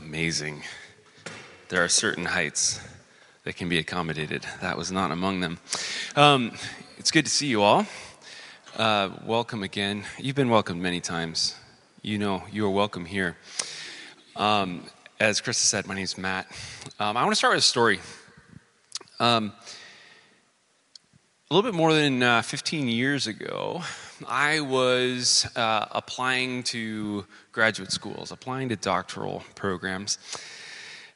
amazing. There are certain heights that can be accommodated. That was not among them. Um, it's good to see you all. Uh, welcome again. You've been welcomed many times. You know you are welcome here. Um, as Chris said, my name is Matt. Um, I want to start with a story. Um, a little bit more than uh, 15 years ago, I was uh, applying to graduate schools, applying to doctoral programs.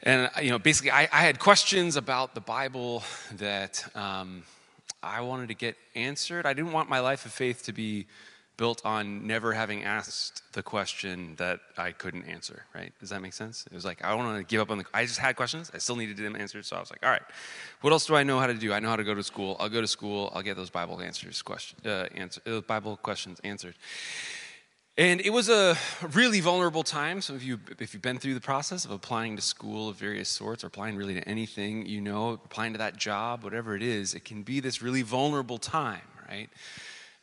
And, you know, basically, I, I had questions about the Bible that um, I wanted to get answered. I didn't want my life of faith to be built on never having asked the question that I couldn't answer, right? Does that make sense? It was like, I don't want to give up on the, I just had questions. I still needed them answered. So I was like, all right, what else do I know how to do? I know how to go to school. I'll go to school. I'll get those Bible answers, question, uh, answer, uh, Bible questions answered. And it was a really vulnerable time. Some of you, if you've been through the process of applying to school of various sorts, or applying really to anything, you know, applying to that job, whatever it is, it can be this really vulnerable time, right?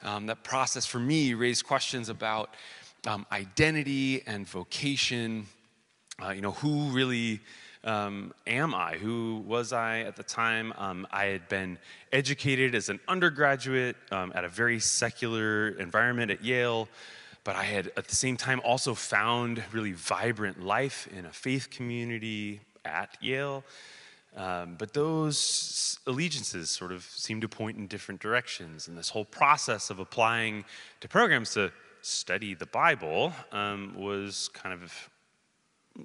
Um, that process for me raised questions about um, identity and vocation. Uh, you know, who really um, am I? Who was I at the time? Um, I had been educated as an undergraduate um, at a very secular environment at Yale, but I had at the same time also found really vibrant life in a faith community at Yale. Um, but those allegiances sort of seem to point in different directions. And this whole process of applying to programs to study the Bible um, was kind of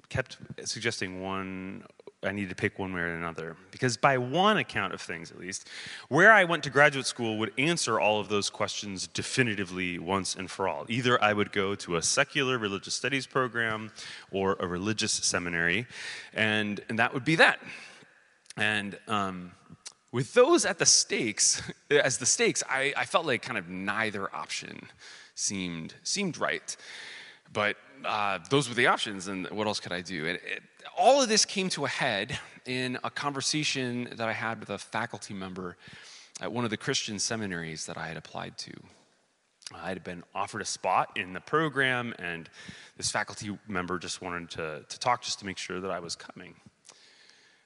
kept suggesting one I need to pick one way or another. Because, by one account of things at least, where I went to graduate school would answer all of those questions definitively once and for all. Either I would go to a secular religious studies program or a religious seminary, and, and that would be that. And um, with those at the stakes, as the stakes, I, I, felt like kind of neither option seemed seemed right. But uh, those were the options, and what else could I do? It, it, all of this came to a head in a conversation that I had with a faculty member at one of the Christian seminaries that I had applied to. I had been offered a spot in the program, and this faculty member just wanted to, to talk just to make sure that I was coming.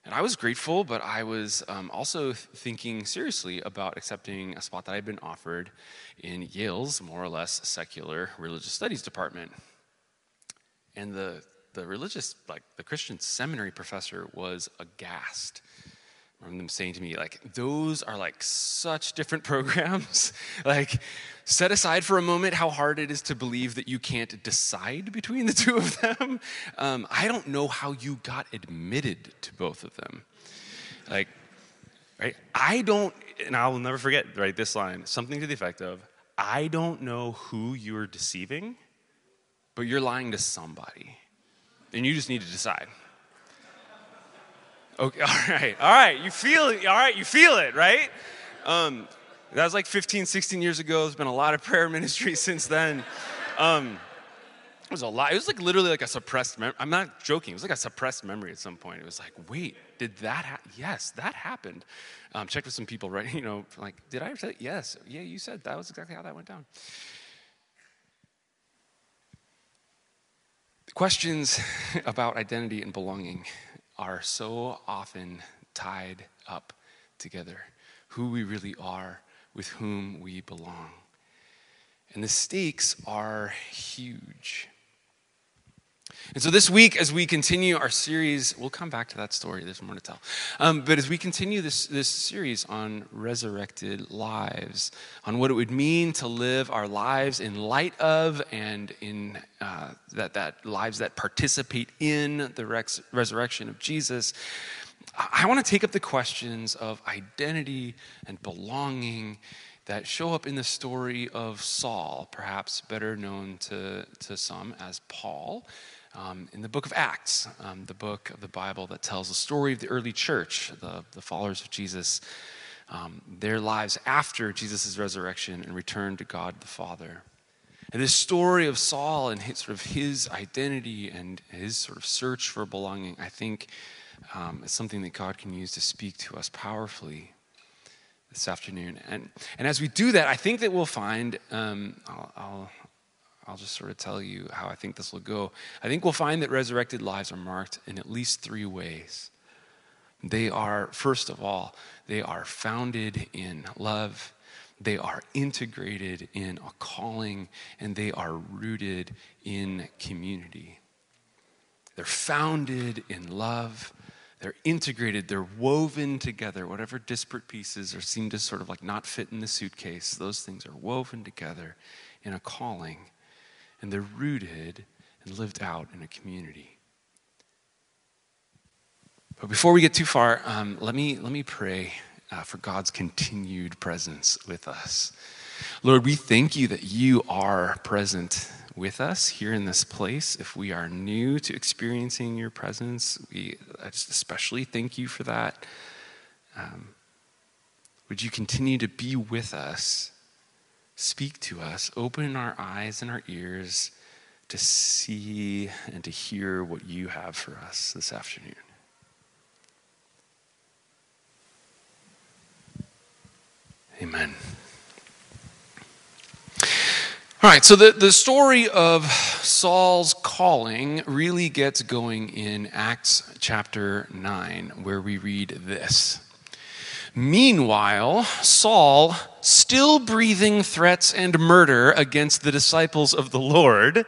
And I was grateful, but I was um, also thinking seriously about accepting a spot that I'd been offered in Yale's more or less secular religious studies department. And the, the religious, like the Christian seminary professor, was aghast. Remember them saying to me, like, those are like such different programs. like, set aside for a moment how hard it is to believe that you can't decide between the two of them. Um, I don't know how you got admitted to both of them. Like, right? I don't, and I will never forget, right, this line, something to the effect of, I don't know who you're deceiving, but you're lying to somebody. And you just need to decide. Okay, all right, all right, you feel it, all right, you feel it, right? Um, that was like 15, 16 years ago. There's been a lot of prayer ministry since then. Um, it was a lot. It was like literally like a suppressed memory. I'm not joking. It was like a suppressed memory at some point. It was like, wait, did that happen? Yes, that happened. Um, checked with some people, right? You know, like, did I ever say yes? Yeah, you said that was exactly how that went down. Questions about identity and belonging are so often tied up together. Who we really are with whom we belong. And the stakes are huge. And so this week, as we continue our series, we'll come back to that story. There's more to tell. Um, but as we continue this, this series on resurrected lives, on what it would mean to live our lives in light of and in uh, that, that lives that participate in the resurrection of Jesus, I want to take up the questions of identity and belonging that show up in the story of Saul, perhaps better known to, to some as Paul, um, in the book of Acts, um, the book of the Bible that tells the story of the early church, the, the followers of Jesus, um, their lives after Jesus' resurrection and return to God the Father. And this story of Saul and his, sort of his identity and his sort of search for belonging, I think um, is something that God can use to speak to us powerfully this afternoon. And, and as we do that, I think that we'll find, um, I'll, I'll, I'll just sort of tell you how I think this will go. I think we'll find that resurrected lives are marked in at least three ways. They are, first of all, they are founded in love, they are integrated in a calling, and they are rooted in community. They're founded in love. They're integrated, they're woven together. Whatever disparate pieces or seem to sort of like not fit in the suitcase, those things are woven together in a calling. And they're rooted and lived out in a community. But before we get too far, um, let, me, let me pray uh, for God's continued presence with us. Lord, we thank you that you are present with us here in this place. If we are new to experiencing your presence, we just especially thank you for that. Um, would you continue to be with us, speak to us, open our eyes and our ears to see and to hear what you have for us this afternoon? Amen. All right, so the, the story of Saul's calling really gets going in Acts chapter 9, where we read this. Meanwhile, Saul, still breathing threats and murder against the disciples of the Lord,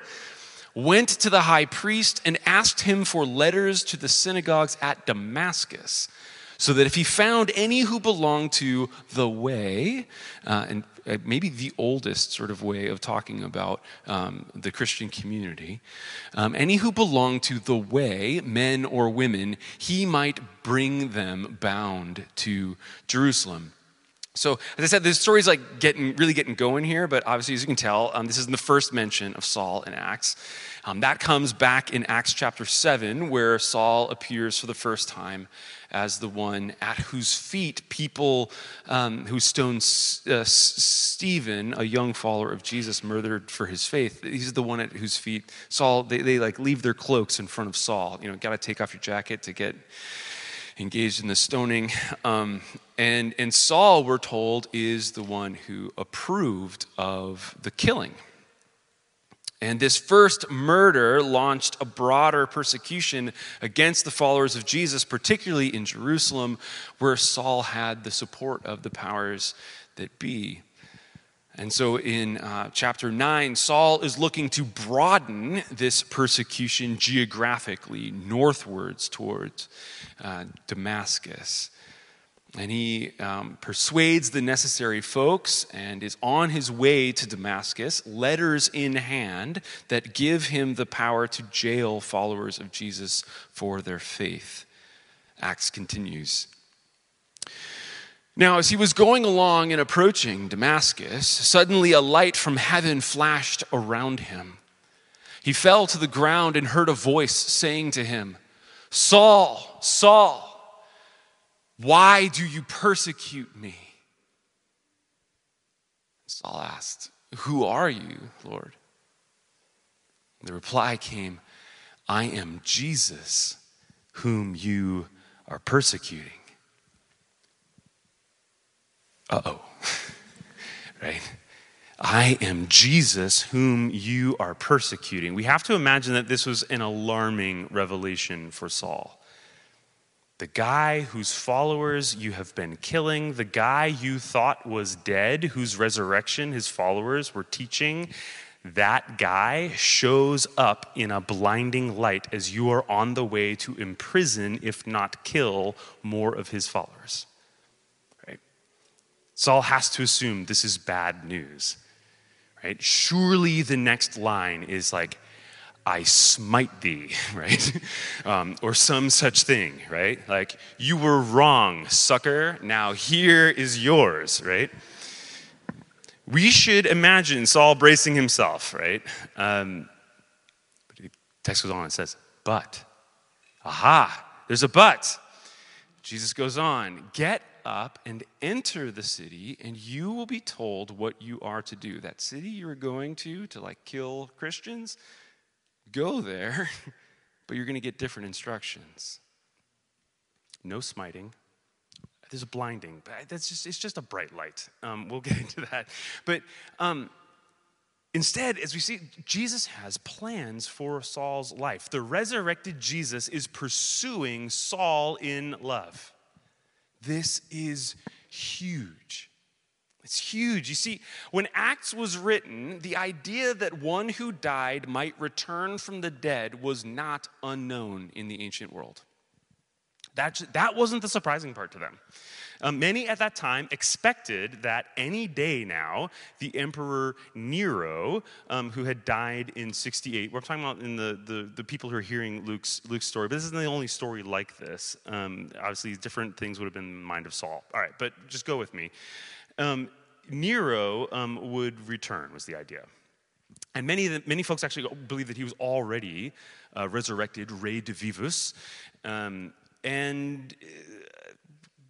went to the high priest and asked him for letters to the synagogues at Damascus so that if he found any who belonged to the way, uh, and uh, maybe the oldest sort of way of talking about um, the Christian community, um, any who belonged to the way, men or women, he might bring them bound to Jerusalem. So, as I said, this story's like getting really getting going here, but obviously, as you can tell, um, this isn't the first mention of Saul in Acts. Um, that comes back in Acts chapter 7, where Saul appears for the first time as the one at whose feet people um, who stoned uh, Stephen, a young follower of Jesus, murdered for his faith. He's the one at whose feet Saul, they, they like leave their cloaks in front of Saul. You know, got to take off your jacket to get engaged in the stoning. Um, and, and Saul, we're told, is the one who approved of the killing. And this first murder launched a broader persecution against the followers of Jesus, particularly in Jerusalem, where Saul had the support of the powers that be. And so in uh, chapter 9, Saul is looking to broaden this persecution geographically northwards towards uh, Damascus. And he um, persuades the necessary folks and is on his way to Damascus, letters in hand that give him the power to jail followers of Jesus for their faith. Acts continues. Now, as he was going along and approaching Damascus, suddenly a light from heaven flashed around him. He fell to the ground and heard a voice saying to him, Saul, Saul, why do you persecute me? Saul asked, Who are you, Lord? The reply came, I am Jesus, whom you are persecuting. Uh oh. right? I am Jesus, whom you are persecuting. We have to imagine that this was an alarming revelation for Saul. The guy whose followers you have been killing, the guy you thought was dead, whose resurrection his followers were teaching, that guy shows up in a blinding light as you are on the way to imprison, if not kill, more of his followers. Saul has to assume this is bad news. Right? Surely the next line is like, I smite thee, right? Um, or some such thing, right? Like, you were wrong, sucker. Now here is yours, right? We should imagine Saul bracing himself, right? Um, but the text goes on and says, but, aha, there's a but. Jesus goes on, get up and enter the city, and you will be told what you are to do. That city you're going to, to like kill Christians, go there, but you're going to get different instructions. No smiting. There's a blinding, but that's just, it's just a bright light. Um, we'll get into that. But um, Instead, as we see, Jesus has plans for Saul's life. The resurrected Jesus is pursuing Saul in love. This is huge. It's huge. You see, when Acts was written, the idea that one who died might return from the dead was not unknown in the ancient world. That, that wasn't the surprising part to them. Um, many at that time expected that any day now, the Emperor Nero, um, who had died in 68, we're talking about in the, the, the, people who are hearing Luke's, Luke's story, but this isn't the only story like this. Um, obviously, different things would have been in the mind of Saul. All right, but just go with me. Um, Nero um, would return, was the idea. And many, many folks actually believe that he was already uh, resurrected, redivivus. Um, and uh,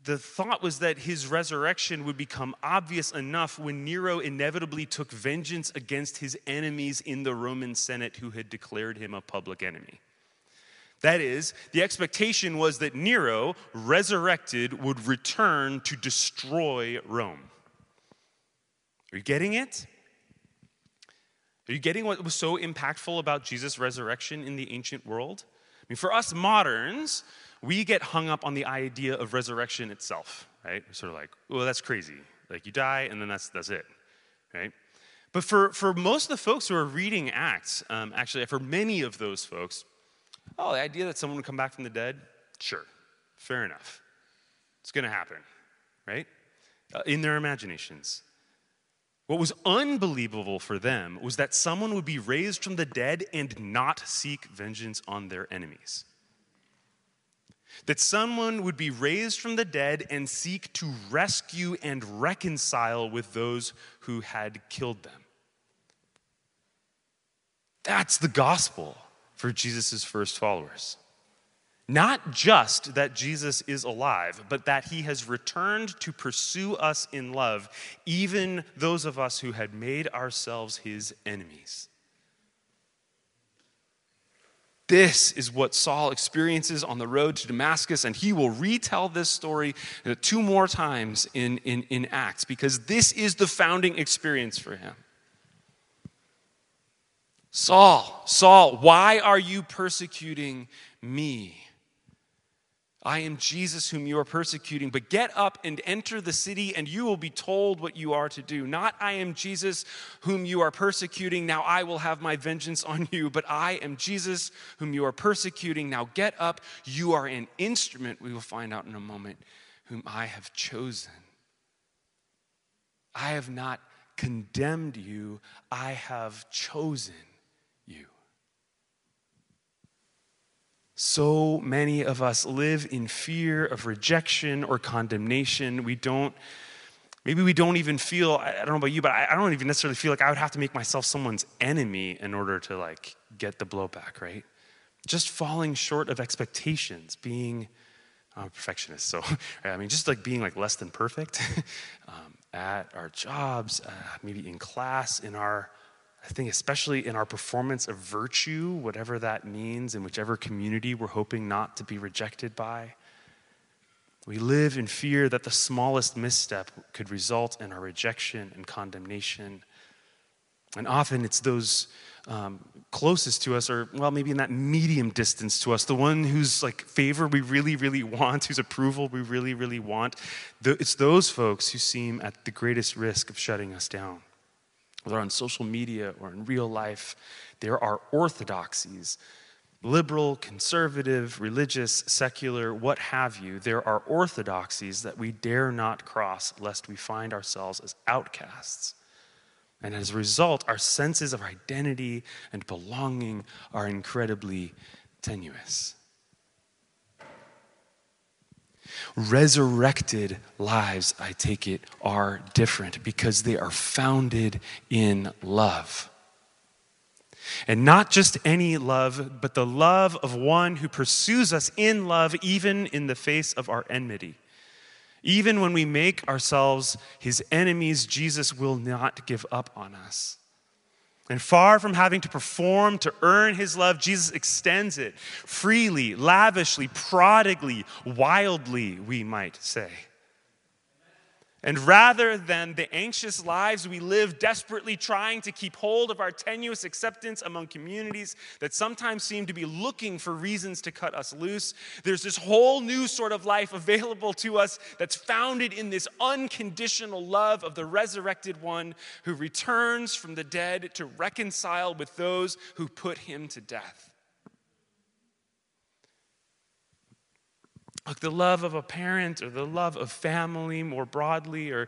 the thought was that his resurrection would become obvious enough when Nero inevitably took vengeance against his enemies in the Roman Senate who had declared him a public enemy. That is, the expectation was that Nero, resurrected, would return to destroy Rome. Are you getting it? Are you getting what was so impactful about Jesus' resurrection in the ancient world? I mean, for us moderns, we get hung up on the idea of resurrection itself, right? We're sort of like, well, that's crazy. Like you die and then that's, that's it, right? But for, for most of the folks who are reading Acts, um, actually, for many of those folks, oh, the idea that someone would come back from the dead, sure, fair enough. It's going to happen, right? Uh, in their imaginations. What was unbelievable for them was that someone would be raised from the dead and not seek vengeance on their enemies that someone would be raised from the dead and seek to rescue and reconcile with those who had killed them. That's the gospel for Jesus' first followers. Not just that Jesus is alive, but that he has returned to pursue us in love, even those of us who had made ourselves his enemies. This is what Saul experiences on the road to Damascus, and he will retell this story uh, two more times in, in, in Acts because this is the founding experience for him. Saul, Saul, why are you persecuting me? I am Jesus whom you are persecuting, but get up and enter the city, and you will be told what you are to do. Not I am Jesus whom you are persecuting, now I will have my vengeance on you, but I am Jesus whom you are persecuting. Now get up, you are an instrument, we will find out in a moment, whom I have chosen. I have not condemned you, I have chosen you. So many of us live in fear of rejection or condemnation. We don't, maybe we don't even feel, I don't know about you, but I don't even necessarily feel like I would have to make myself someone's enemy in order to like get the blowback, right? Just falling short of expectations, being, I'm a perfectionist, so I mean, just like being like less than perfect um, at our jobs, uh, maybe in class, in our I think, especially in our performance of virtue, whatever that means, in whichever community we're hoping not to be rejected by. We live in fear that the smallest misstep could result in our rejection and condemnation. And often it's those um, closest to us, or, well, maybe in that medium distance to us, the one whose like favor we really, really want, whose approval we really, really want. It's those folks who seem at the greatest risk of shutting us down whether on social media or in real life, there are orthodoxies liberal, conservative, religious, secular, what have you. There are orthodoxies that we dare not cross lest we find ourselves as outcasts. And as a result, our senses of identity and belonging are incredibly tenuous. Resurrected lives, I take it, are different because they are founded in love. And not just any love, but the love of one who pursues us in love, even in the face of our enmity. Even when we make ourselves his enemies, Jesus will not give up on us. And far from having to perform to earn his love, Jesus extends it freely, lavishly, prodigally, wildly, we might say. And rather than the anxious lives we live desperately trying to keep hold of our tenuous acceptance among communities that sometimes seem to be looking for reasons to cut us loose, there's this whole new sort of life available to us that's founded in this unconditional love of the resurrected one who returns from the dead to reconcile with those who put him to death. Like the love of a parent or the love of family more broadly or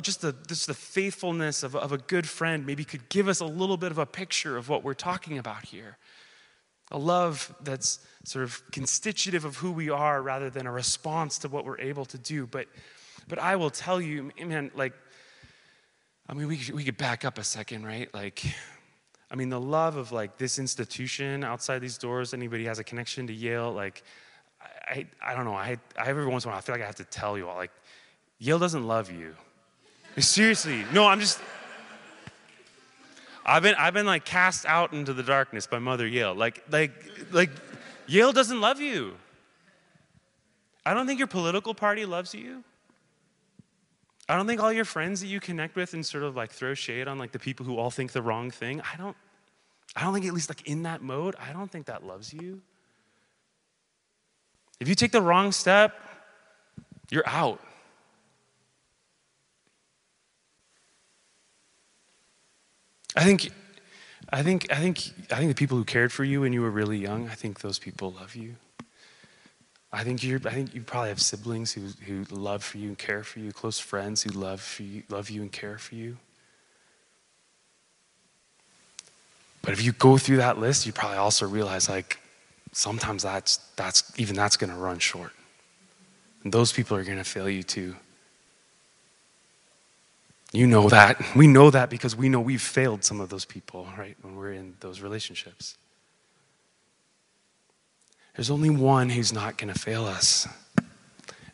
just the, just the faithfulness of, of a good friend maybe could give us a little bit of a picture of what we're talking about here. A love that's sort of constitutive of who we are rather than a response to what we're able to do. But but i will tell you man like i mean we, we could back up a second right? Like i mean the love of like this institution outside these doors anybody has a connection to yale like I, I don't know. I, I every once in a while I feel like I have to tell you all like Yale doesn't love you. Seriously, no. I'm just. I've been I've been like cast out into the darkness by Mother Yale. Like like like Yale doesn't love you. I don't think your political party loves you. I don't think all your friends that you connect with and sort of like throw shade on like the people who all think the wrong thing. I don't I don't think at least like in that mode, I don't think that loves you. If you take the wrong step, you're out. I think, I think, I think, I think the people who cared for you when you were really young, I think those people love you. I think you I think you probably have siblings who, who love for you and care for you, close friends who love for you, love you and care for you. But if you go through that list, you probably also realize like sometimes that's, that's even that's going to run short. And those people are going to fail you too. You know that. We know that because we know we've failed some of those people, right, when we're in those relationships. There's only one who's not going to fail us.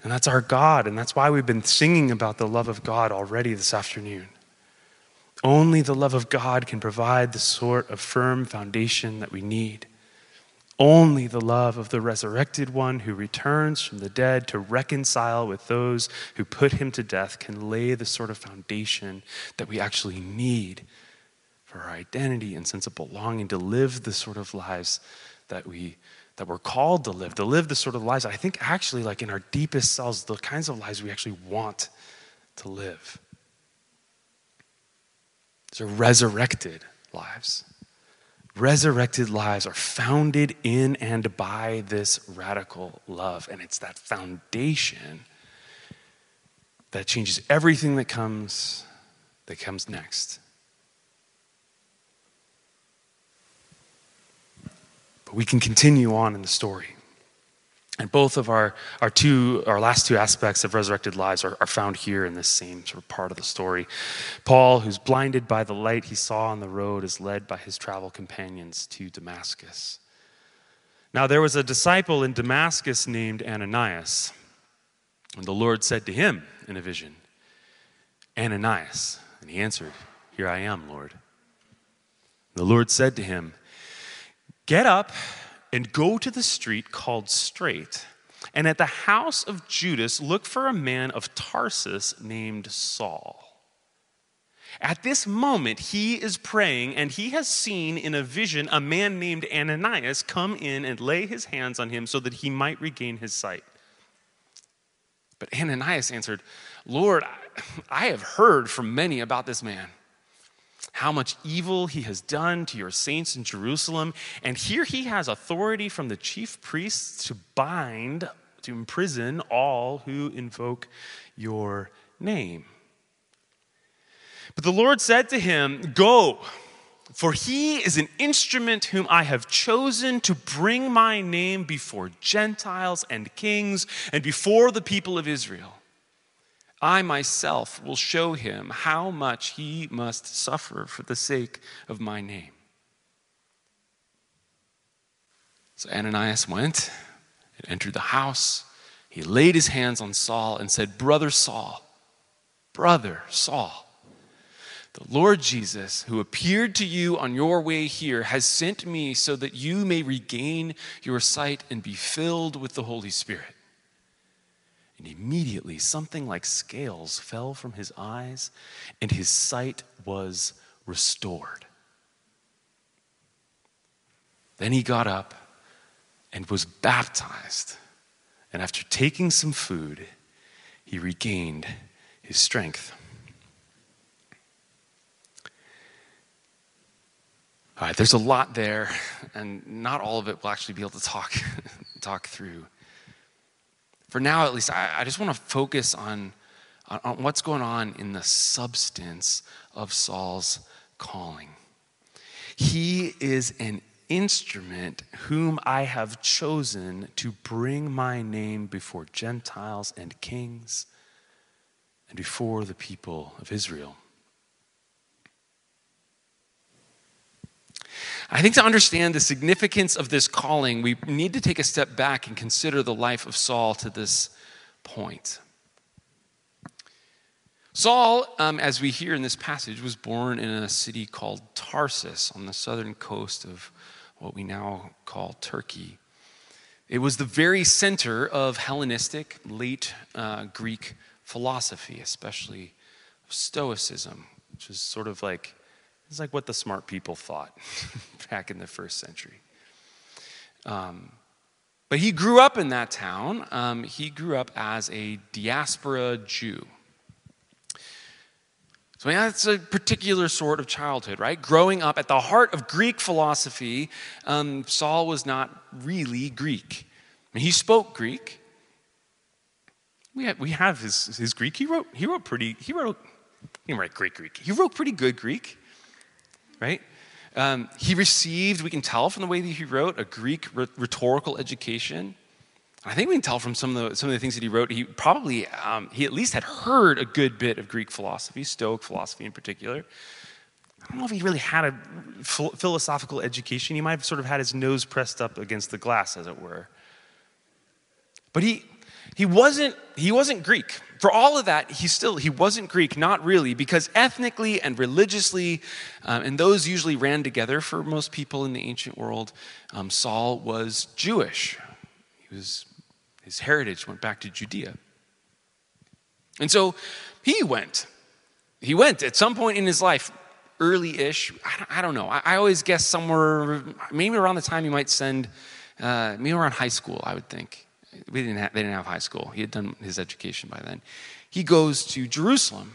And that's our God. And that's why we've been singing about the love of God already this afternoon. Only the love of God can provide the sort of firm foundation that we need. Only the love of the resurrected one who returns from the dead to reconcile with those who put him to death can lay the sort of foundation that we actually need for our identity and sense of belonging to live the sort of lives that we that we're called to live, to live the sort of lives I think actually like in our deepest selves, the kinds of lives we actually want to live. These are resurrected lives resurrected lives are founded in and by this radical love. And it's that foundation that changes everything that comes that comes next. But we can continue on in the story. And both of our, our two, our last two aspects of resurrected lives are, are found here in this same sort of part of the story. Paul, who's blinded by the light he saw on the road, is led by his travel companions to Damascus. Now there was a disciple in Damascus named Ananias. And the Lord said to him in a vision, Ananias. And he answered, Here I am, Lord. The Lord said to him, Get up and go to the street called Straight. And at the house of Judas, look for a man of Tarsus named Saul. At this moment, he is praying, and he has seen in a vision a man named Ananias come in and lay his hands on him so that he might regain his sight. But Ananias answered, Lord, I have heard from many about this man how much evil he has done to your saints in Jerusalem. And here he has authority from the chief priests to bind, to imprison all who invoke your name. But the Lord said to him, Go, for he is an instrument whom I have chosen to bring my name before Gentiles and kings and before the people of Israel. I myself will show him how much he must suffer for the sake of my name. So Ananias went and entered the house. He laid his hands on Saul and said, Brother Saul, brother Saul, the Lord Jesus, who appeared to you on your way here, has sent me so that you may regain your sight and be filled with the Holy Spirit. And immediately something like scales fell from his eyes, and his sight was restored. Then he got up and was baptized. And after taking some food, he regained his strength. All right, there's a lot there, and not all of it will actually be able to talk, talk through. For now, at least, I, I just want to focus on, on, on what's going on in the substance of Saul's calling. He is an instrument whom I have chosen to bring my name before Gentiles and kings and before the people of Israel. I think to understand the significance of this calling, we need to take a step back and consider the life of Saul to this point. Saul, um, as we hear in this passage, was born in a city called Tarsus on the southern coast of what we now call Turkey. It was the very center of Hellenistic, late uh, Greek philosophy, especially Stoicism, which is sort of like it's like what the smart people thought back in the first century. Um, but he grew up in that town. Um, he grew up as a diaspora Jew. So that's a particular sort of childhood, right? Growing up at the heart of Greek philosophy, um, Saul was not really Greek. I mean, he spoke Greek. We have, we have his, his Greek. He wrote, he wrote pretty, he wrote, he didn't write great Greek. He wrote pretty good Greek, right? Um, he received, we can tell from the way that he wrote, a Greek rhetorical education. I think we can tell from some of the, some of the things that he wrote, he probably, um, he at least had heard a good bit of Greek philosophy, Stoic philosophy in particular. I don't know if he really had a philosophical education. He might have sort of had his nose pressed up against the glass, as it were. But he, he, wasn't, he wasn't Greek. For all of that, he still he wasn't Greek, not really, because ethnically and religiously, um, and those usually ran together for most people in the ancient world. Um, Saul was Jewish. He was his heritage went back to Judea. And so he went. He went at some point in his life, early ish. I, don't know. I, always guess somewhere, maybe around the time you might send, uh, maybe around high school, I would think. We didn't have, they didn't have high school. He had done his education by then. He goes to Jerusalem.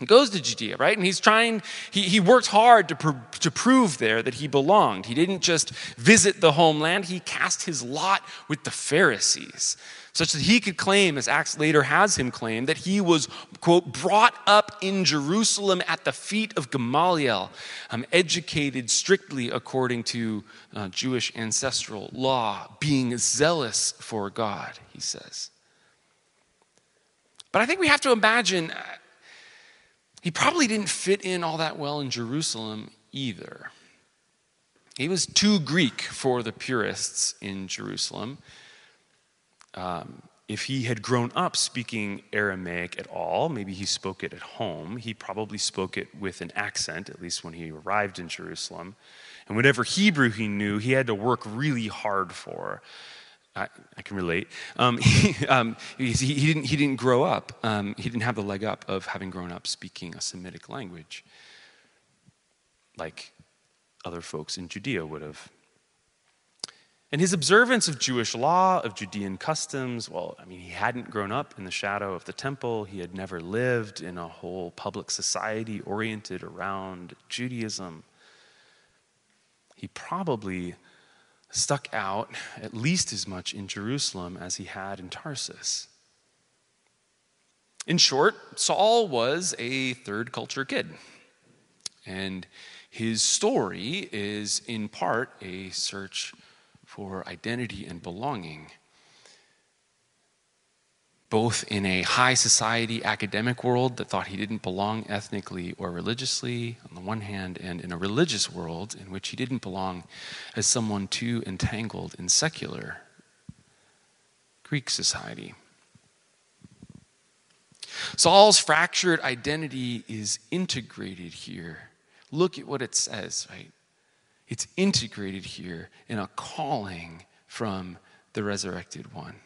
He goes to Judea, right? And he's trying, he, he worked hard to, pr- to prove there that he belonged. He didn't just visit the homeland, he cast his lot with the Pharisees, such that he could claim, as Acts later has him claim, that he was, quote, brought up in Jerusalem at the feet of Gamaliel, um, educated strictly according to uh, Jewish ancestral law, being zealous for God, he says. But I think we have to imagine uh, he probably didn't fit in all that well in Jerusalem either. He was too Greek for the purists in Jerusalem. Um, if he had grown up speaking Aramaic at all, maybe he spoke it at home, he probably spoke it with an accent, at least when he arrived in Jerusalem. And whatever Hebrew he knew, he had to work really hard for. I, I can relate. Um, he, um, he, he, didn't, he didn't grow up, um, he didn't have the leg up of having grown up speaking a Semitic language like other folks in Judea would have. And his observance of Jewish law, of Judean customs, well, I mean, he hadn't grown up in the shadow of the temple. He had never lived in a whole public society oriented around Judaism. He probably stuck out at least as much in Jerusalem as he had in Tarsus. In short, Saul was a third culture kid. And his story is in part a search for identity and belonging both in a high society academic world that thought he didn't belong ethnically or religiously, on the one hand, and in a religious world in which he didn't belong as someone too entangled in secular Greek society. Saul's fractured identity is integrated here. Look at what it says, right? It's integrated here in a calling from the resurrected one.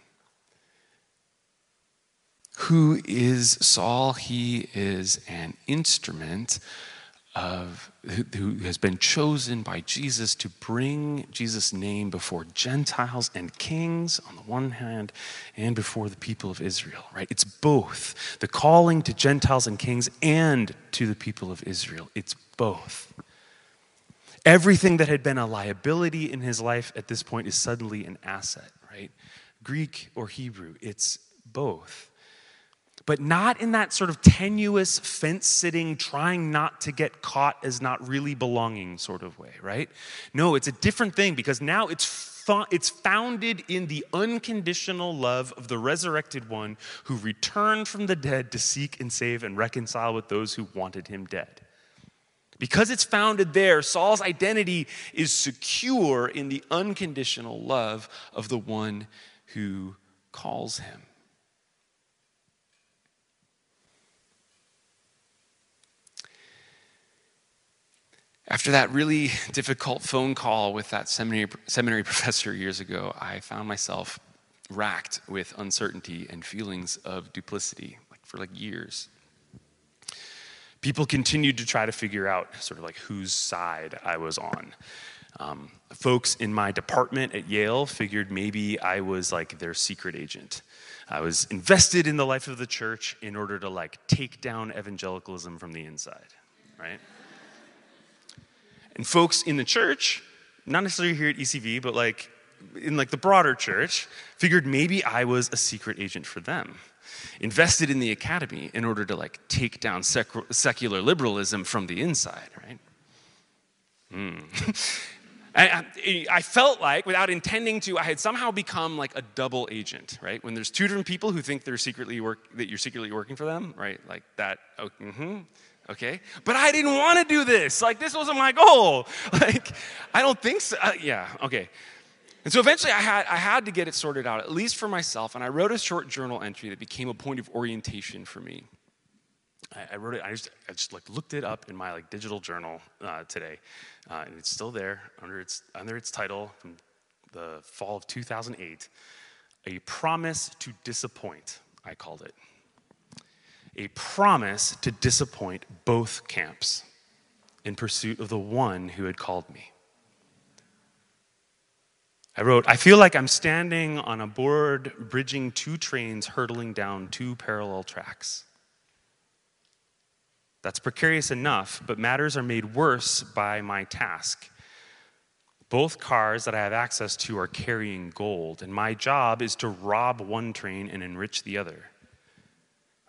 Who is Saul? He is an instrument of who has been chosen by Jesus to bring Jesus' name before Gentiles and kings on the one hand and before the people of Israel, right? It's both the calling to Gentiles and kings and to the people of Israel. It's both. Everything that had been a liability in his life at this point is suddenly an asset, right? Greek or Hebrew, it's both but not in that sort of tenuous, fence sitting, trying not to get caught as not really belonging sort of way, right? No, it's a different thing because now it's, it's founded in the unconditional love of the resurrected one who returned from the dead to seek and save and reconcile with those who wanted him dead. Because it's founded there, Saul's identity is secure in the unconditional love of the one who calls him. After that really difficult phone call with that seminary, seminary professor years ago, I found myself racked with uncertainty and feelings of duplicity like for like years. People continued to try to figure out sort of like whose side I was on. Um, folks in my department at Yale figured maybe I was like their secret agent. I was invested in the life of the church in order to like take down evangelicalism from the inside, right? And folks in the church, not necessarily here at ECV, but like in like the broader church, figured maybe I was a secret agent for them. Invested in the academy in order to like take down sec- secular liberalism from the inside, right? Mm. I, I, felt like, without intending to, I had somehow become like a double agent, right? When there's two different people who think they're secretly work, that you're secretly working for them, right? Like that. Oh, mm-hmm okay? But I didn't want to do this. Like, this wasn't my goal. Like, I don't think so. Uh, yeah, okay. And so eventually I had, I had to get it sorted out, at least for myself, and I wrote a short journal entry that became a point of orientation for me. I, I wrote it, I just, I just like looked it up in my like digital journal uh, today, uh, and it's still there under its, under its title from the fall of 2008, A Promise to Disappoint, I called it a promise to disappoint both camps in pursuit of the one who had called me. I wrote, I feel like I'm standing on a board bridging two trains hurtling down two parallel tracks. That's precarious enough, but matters are made worse by my task. Both cars that I have access to are carrying gold, and my job is to rob one train and enrich the other.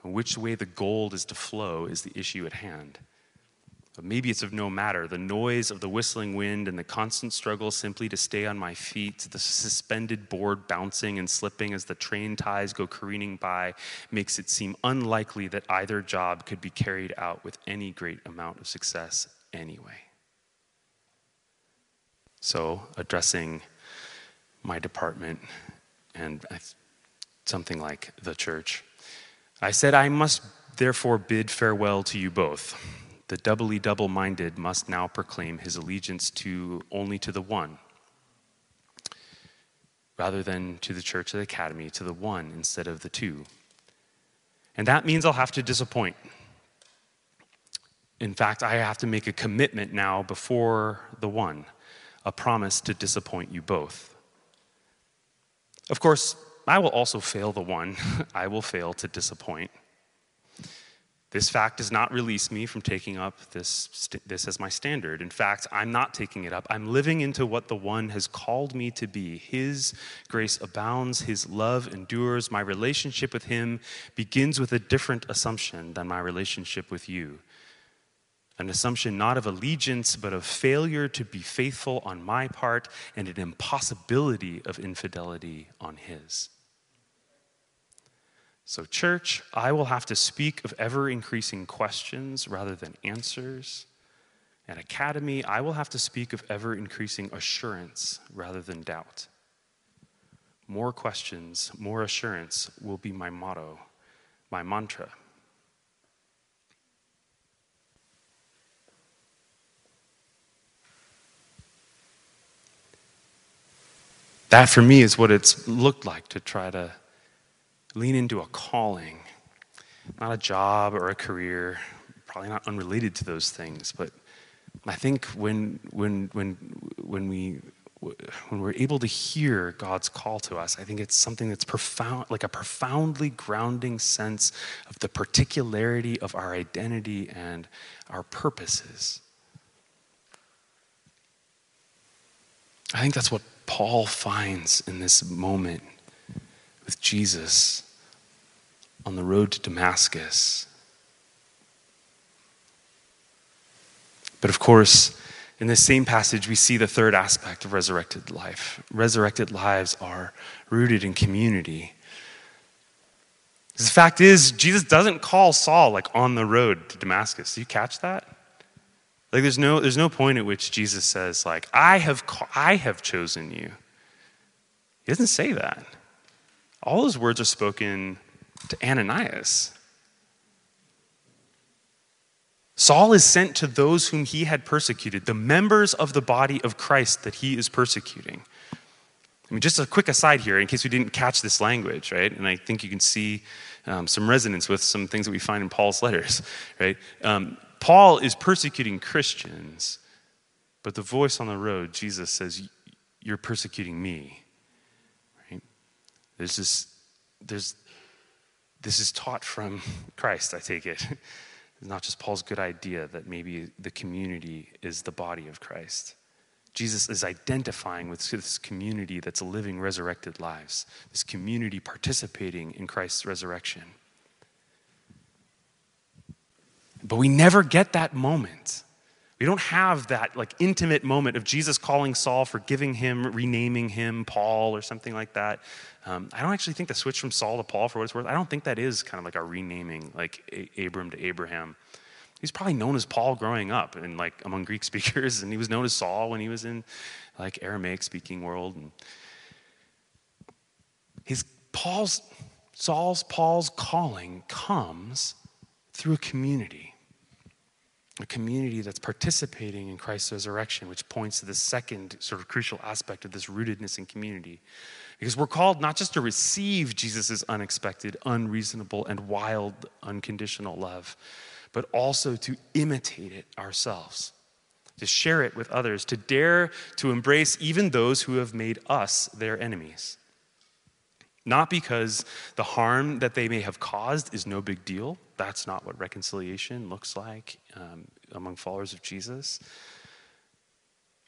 Which way the gold is to flow is the issue at hand. But maybe it's of no matter. The noise of the whistling wind and the constant struggle simply to stay on my feet, the suspended board bouncing and slipping as the train ties go careening by, makes it seem unlikely that either job could be carried out with any great amount of success anyway. So, addressing my department and uh, something like the church. I said, I must therefore bid farewell to you both. The doubly double minded must now proclaim his allegiance to only to the one, rather than to the church of the academy, to the one instead of the two. And that means I'll have to disappoint. In fact, I have to make a commitment now before the one, a promise to disappoint you both. Of course, I will also fail the one. I will fail to disappoint. This fact does not release me from taking up this, this as my standard. In fact, I'm not taking it up. I'm living into what the one has called me to be. His grace abounds, His love endures. My relationship with Him begins with a different assumption than my relationship with you. An assumption not of allegiance, but of failure to be faithful on my part and an impossibility of infidelity on His. So, church, I will have to speak of ever increasing questions rather than answers. At Academy, I will have to speak of ever increasing assurance rather than doubt. More questions, more assurance will be my motto, my mantra. That for me is what it's looked like to try to lean into a calling not a job or a career, probably not unrelated to those things, but I think when, when, when, when, we, when we're able to hear God's call to us, I think it's something that's profound, like a profoundly grounding sense of the particularity of our identity and our purposes. I think that's what Paul finds in this moment with Jesus on the road to Damascus. But of course, in this same passage, we see the third aspect of resurrected life. Resurrected lives are rooted in community. The fact is, Jesus doesn't call Saul like on the road to Damascus. Do you catch that? Like there's no there's no point at which Jesus says like I have I have chosen you. He doesn't say that. All those words are spoken to Ananias. Saul is sent to those whom he had persecuted, the members of the body of Christ that he is persecuting. I mean, just a quick aside here, in case we didn't catch this language, right? And I think you can see um, some resonance with some things that we find in Paul's letters, right? Um, Paul is persecuting Christians, but the voice on the road, Jesus says, You're persecuting me. There's this, there's, this is taught from Christ, I take it. It's not just Paul's good idea that maybe the community is the body of Christ. Jesus is identifying with this community that's living resurrected lives, this community participating in Christ's resurrection. But we never get that moment. We don't have that like intimate moment of Jesus calling Saul, forgiving him, renaming him Paul or something like that. Um, I don't actually think the switch from Saul to Paul, for what it's worth, I don't think that is kind of like a renaming, like a- Abram to Abraham. He's probably known as Paul growing up and like among Greek speakers, and he was known as Saul when he was in like Aramaic speaking world. And his Paul's Saul's Paul's calling comes through a community a community that's participating in Christ's resurrection, which points to the second sort of crucial aspect of this rootedness in community. Because we're called not just to receive Jesus' unexpected, unreasonable, and wild, unconditional love, but also to imitate it ourselves, to share it with others, to dare to embrace even those who have made us their enemies. Not because the harm that they may have caused is no big deal. That's not what reconciliation looks like um, among followers of Jesus.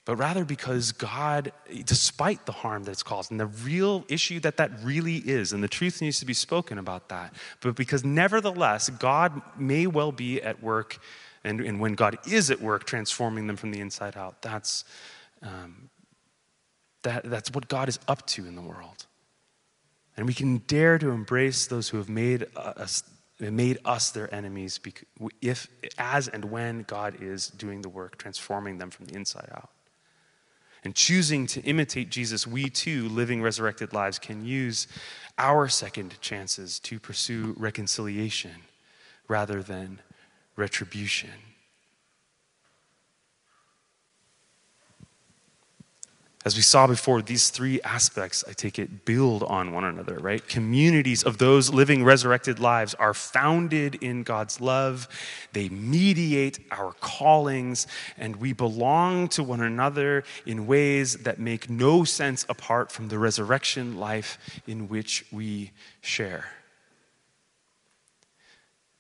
But rather because God, despite the harm that it's caused, and the real issue that that really is, and the truth needs to be spoken about that, but because nevertheless, God may well be at work, and, and when God is at work transforming them from the inside out, that's, um, that, that's what God is up to in the world. And we can dare to embrace those who have made us, made us their enemies if, as and when God is doing the work, transforming them from the inside out. And choosing to imitate Jesus, we too, living resurrected lives, can use our second chances to pursue reconciliation rather than retribution. As we saw before, these three aspects, I take it, build on one another, right? Communities of those living resurrected lives are founded in God's love. They mediate our callings, and we belong to one another in ways that make no sense apart from the resurrection life in which we share.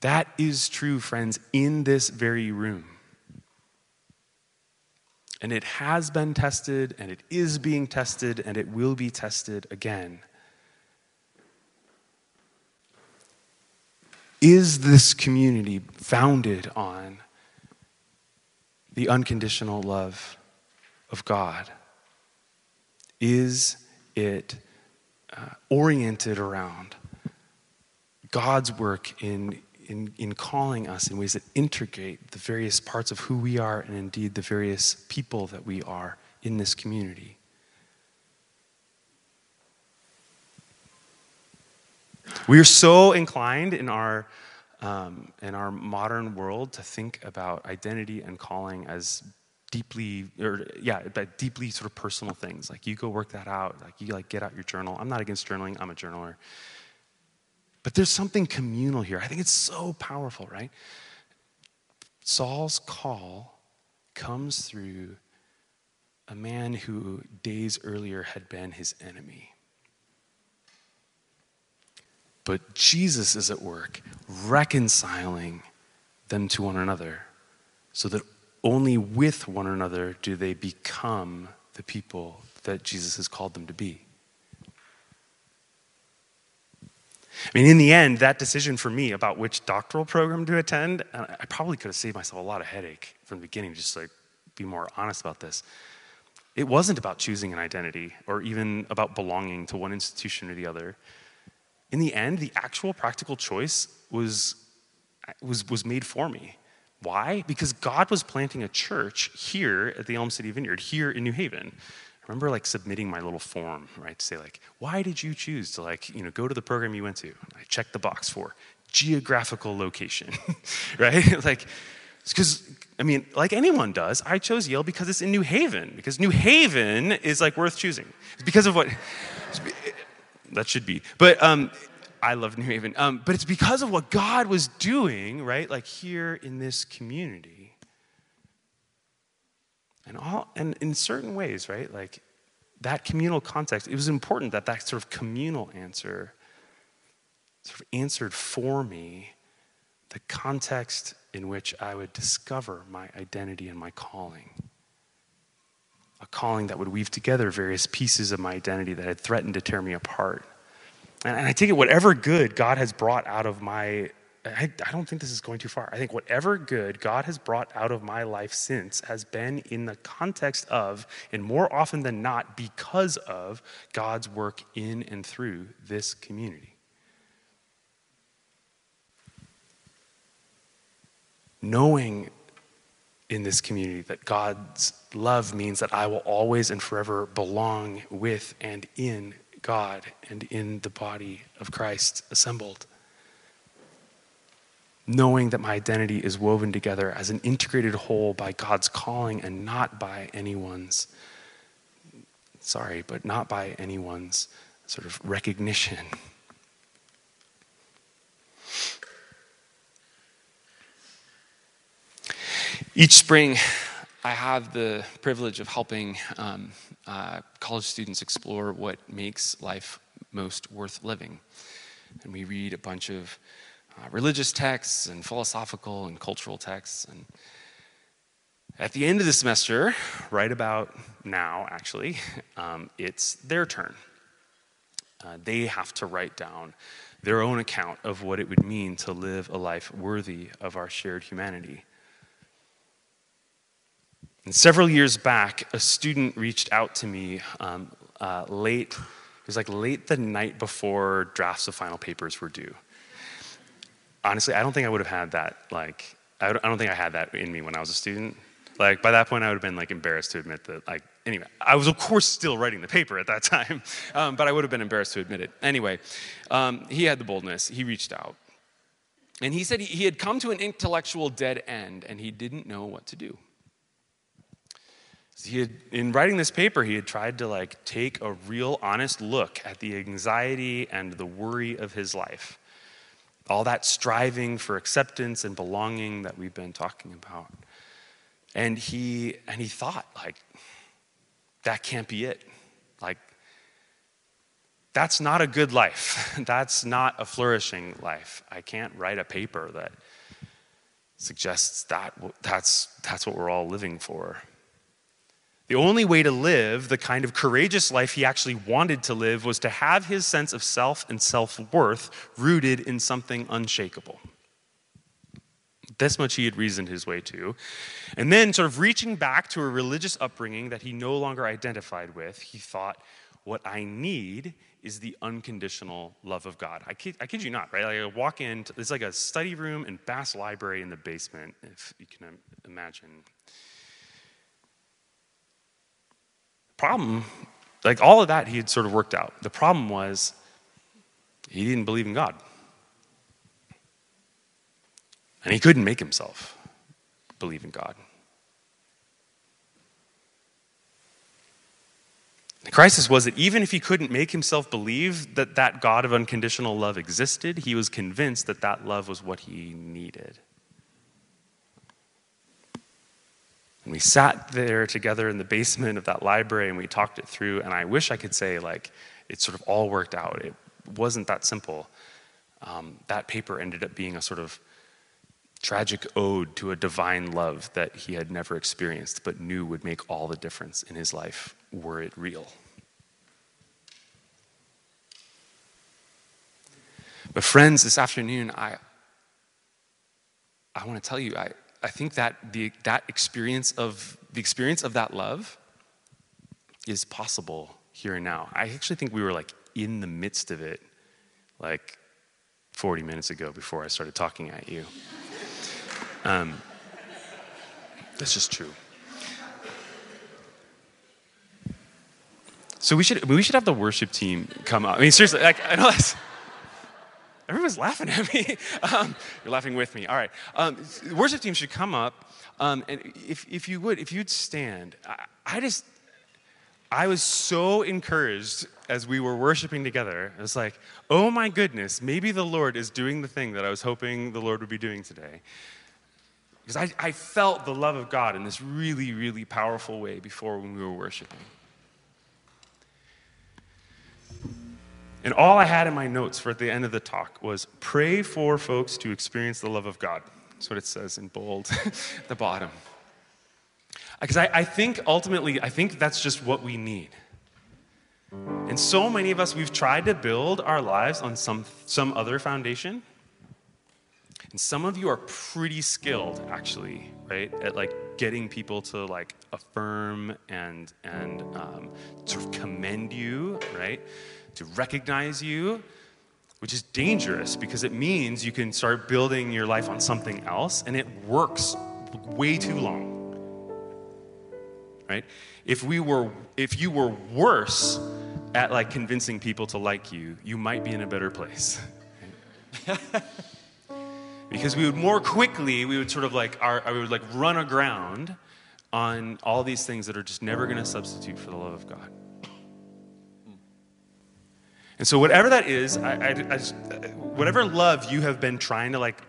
That is true, friends, in this very room. And it has been tested, and it is being tested, and it will be tested again. Is this community founded on the unconditional love of God? Is it uh, oriented around God's work in in, in calling us in ways that integrate the various parts of who we are and indeed the various people that we are in this community. We are so inclined in our, um, in our modern world to think about identity and calling as deeply or yeah but deeply sort of personal things. Like you go work that out. Like you like get out your journal. I'm not against journaling. I'm a journaler But there's something communal here. I think it's so powerful, right? Saul's call comes through a man who days earlier had been his enemy. But Jesus is at work reconciling them to one another so that only with one another do they become the people that Jesus has called them to be. I mean, in the end, that decision for me about which doctoral program to attend, uh, I probably could have saved myself a lot of headache from the beginning, just like be more honest about this. It wasn't about choosing an identity or even about belonging to one institution or the other. In the end, the actual practical choice was, uh, was, was made for me. Why? Because God was planting a church here at the Elm City Vineyard, here in New Haven. I remember like submitting my little form, right, to say like, why did you choose to like, you know, go to the program you went to? I checked the box for geographical location, right? like, because I mean, like anyone does, I chose Yale because it's in New Haven. Because New Haven is like worth choosing. It's because of what that should be. But um, I love New Haven. Um, but it's because of what God was doing, right? Like here in this community. And all and in certain ways, right? Like that communal context, it was important that that sort of communal answer sort of answered for me the context in which I would discover my identity and my calling. A calling that would weave together various pieces of my identity that had threatened to tear me apart. And, I take it, whatever good God has brought out of my I, I, don't think this is going too far. I think whatever good God has brought out of my life since has been in the context of, and more often than not, because of God's work in and through this community. Knowing in this community that God's love means that I will always and forever belong with and in God and in the body of Christ assembled. Knowing that my identity is woven together as an integrated whole by God's calling and not by anyone's, sorry, but not by anyone's sort of recognition. Each spring, I have the privilege of helping um, uh, college students explore what makes life most worth living. And we read a bunch of uh, religious texts and philosophical and cultural texts. And at the end of the semester, right about now, actually, um, it's their turn. Uh, they have to write down their own account of what it would mean to live a life worthy of our shared humanity. And several years back, a student reached out to me um, uh, late, it was like late the night before drafts of final papers were due. Honestly, I don't think I would have had that, like, I don't think I had that in me when I was a student. Like, by that point, I would have been, like, embarrassed to admit that, like, anyway, I was, of course, still writing the paper at that time, um, but I would have been embarrassed to admit it. Anyway, um, he had the boldness. He reached out. And he said he, had come to an intellectual dead end and he didn't know what to do he had in writing this paper he had tried to like take a real honest look at the anxiety and the worry of his life all that striving for acceptance and belonging that we've been talking about. And he and he thought like that can't be it. Like that's not a good life. That's not a flourishing life. I can't write a paper that suggests that that's that's what we're all living for the only way to live the kind of courageous life he actually wanted to live was to have his sense of self and self worth rooted in something unshakable. This much he had reasoned his way to. And then, sort of reaching back to a religious upbringing that he no longer identified with, he thought, What I need is the unconditional love of God. I kid, I kid you not, right? Like I walk in, it's like a study room and Bass Library in the basement, if you can imagine. Problem, like all of that, he had sort of worked out. The problem was he didn't believe in God. And he couldn't make himself believe in God. The crisis was that even if he couldn't make himself believe that that God of unconditional love existed, he was convinced that that love was what he needed. And we sat there together in the basement of that library and we talked it through. And I wish I could say, like, it sort of all worked out. It wasn't that simple. Um, that paper ended up being a sort of tragic ode to a divine love that he had never experienced but knew would make all the difference in his life were it real. But, friends, this afternoon, I, I want to tell you, I, I think that the, that experience of the experience of that love is possible here and now. I actually think we were like in the midst of it, like 40 minutes ago before I started talking at you. Um, that's just true. So we should we should have the worship team come up. I mean, seriously, like, I know that's. Everyone's laughing at me. Um, you're laughing with me. All right. Um, worship team should come up. Um, and if, if you would, if you'd stand, I, I, just, I was so encouraged as we were worshiping together. I was like, oh my goodness, maybe the Lord is doing the thing that I was hoping the Lord would be doing today. Because I, I felt the love of God in this really, really powerful way before when we were worshiping. And all I had in my notes for at the end of the talk was pray for folks to experience the love of God. That's what it says in bold at the bottom. Because I, I think ultimately, I think that's just what we need. And so many of us, we've tried to build our lives on some, some other foundation. And some of you are pretty skilled, actually, right, at like getting people to like affirm and and um, sort of commend you, right, to recognize you, which is dangerous because it means you can start building your life on something else, and it works way too long, right? If we were, if you were worse at like convincing people to like you, you might be in a better place. because we would more quickly we would sort of like our, we would like run aground on all these things that are just never going to substitute for the love of god and so whatever that is I, I, I just, whatever love you have been trying to like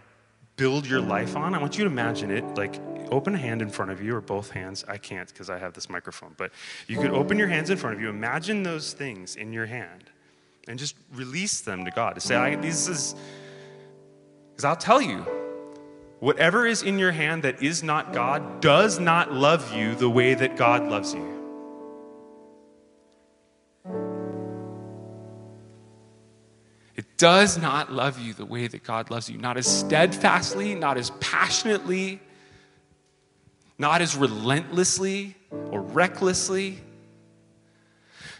build your life on i want you to imagine it like open a hand in front of you or both hands. I can't because i have this microphone but you could open your hands in front of you. Imagine those things in your hand and just release them to god. To say I, this is because I'll tell you, whatever is in your hand that is not God does not love you the way that God loves you. It does not love you the way that God loves you. Not as steadfastly, not as passionately, not as relentlessly or recklessly.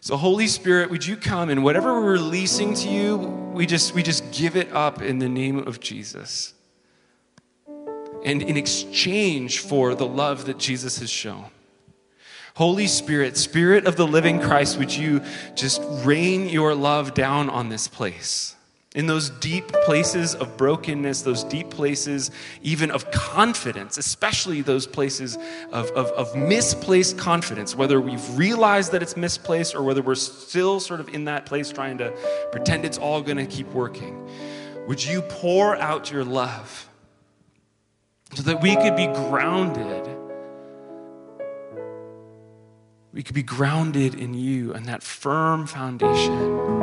So, Holy Spirit, would you come and whatever we're releasing to you, we just, we just give it up in the name of Jesus. And in exchange for the love that Jesus has shown. Holy Spirit, Spirit of the living Christ, would you just rain your love down on this place? in those deep places of brokenness, those deep places even of confidence, especially those places of, of, of, misplaced confidence, whether we've realized that it's misplaced or whether we're still sort of in that place trying to pretend it's all going to keep working. Would you pour out your love so that we could be grounded? We could be grounded in you and that firm foundation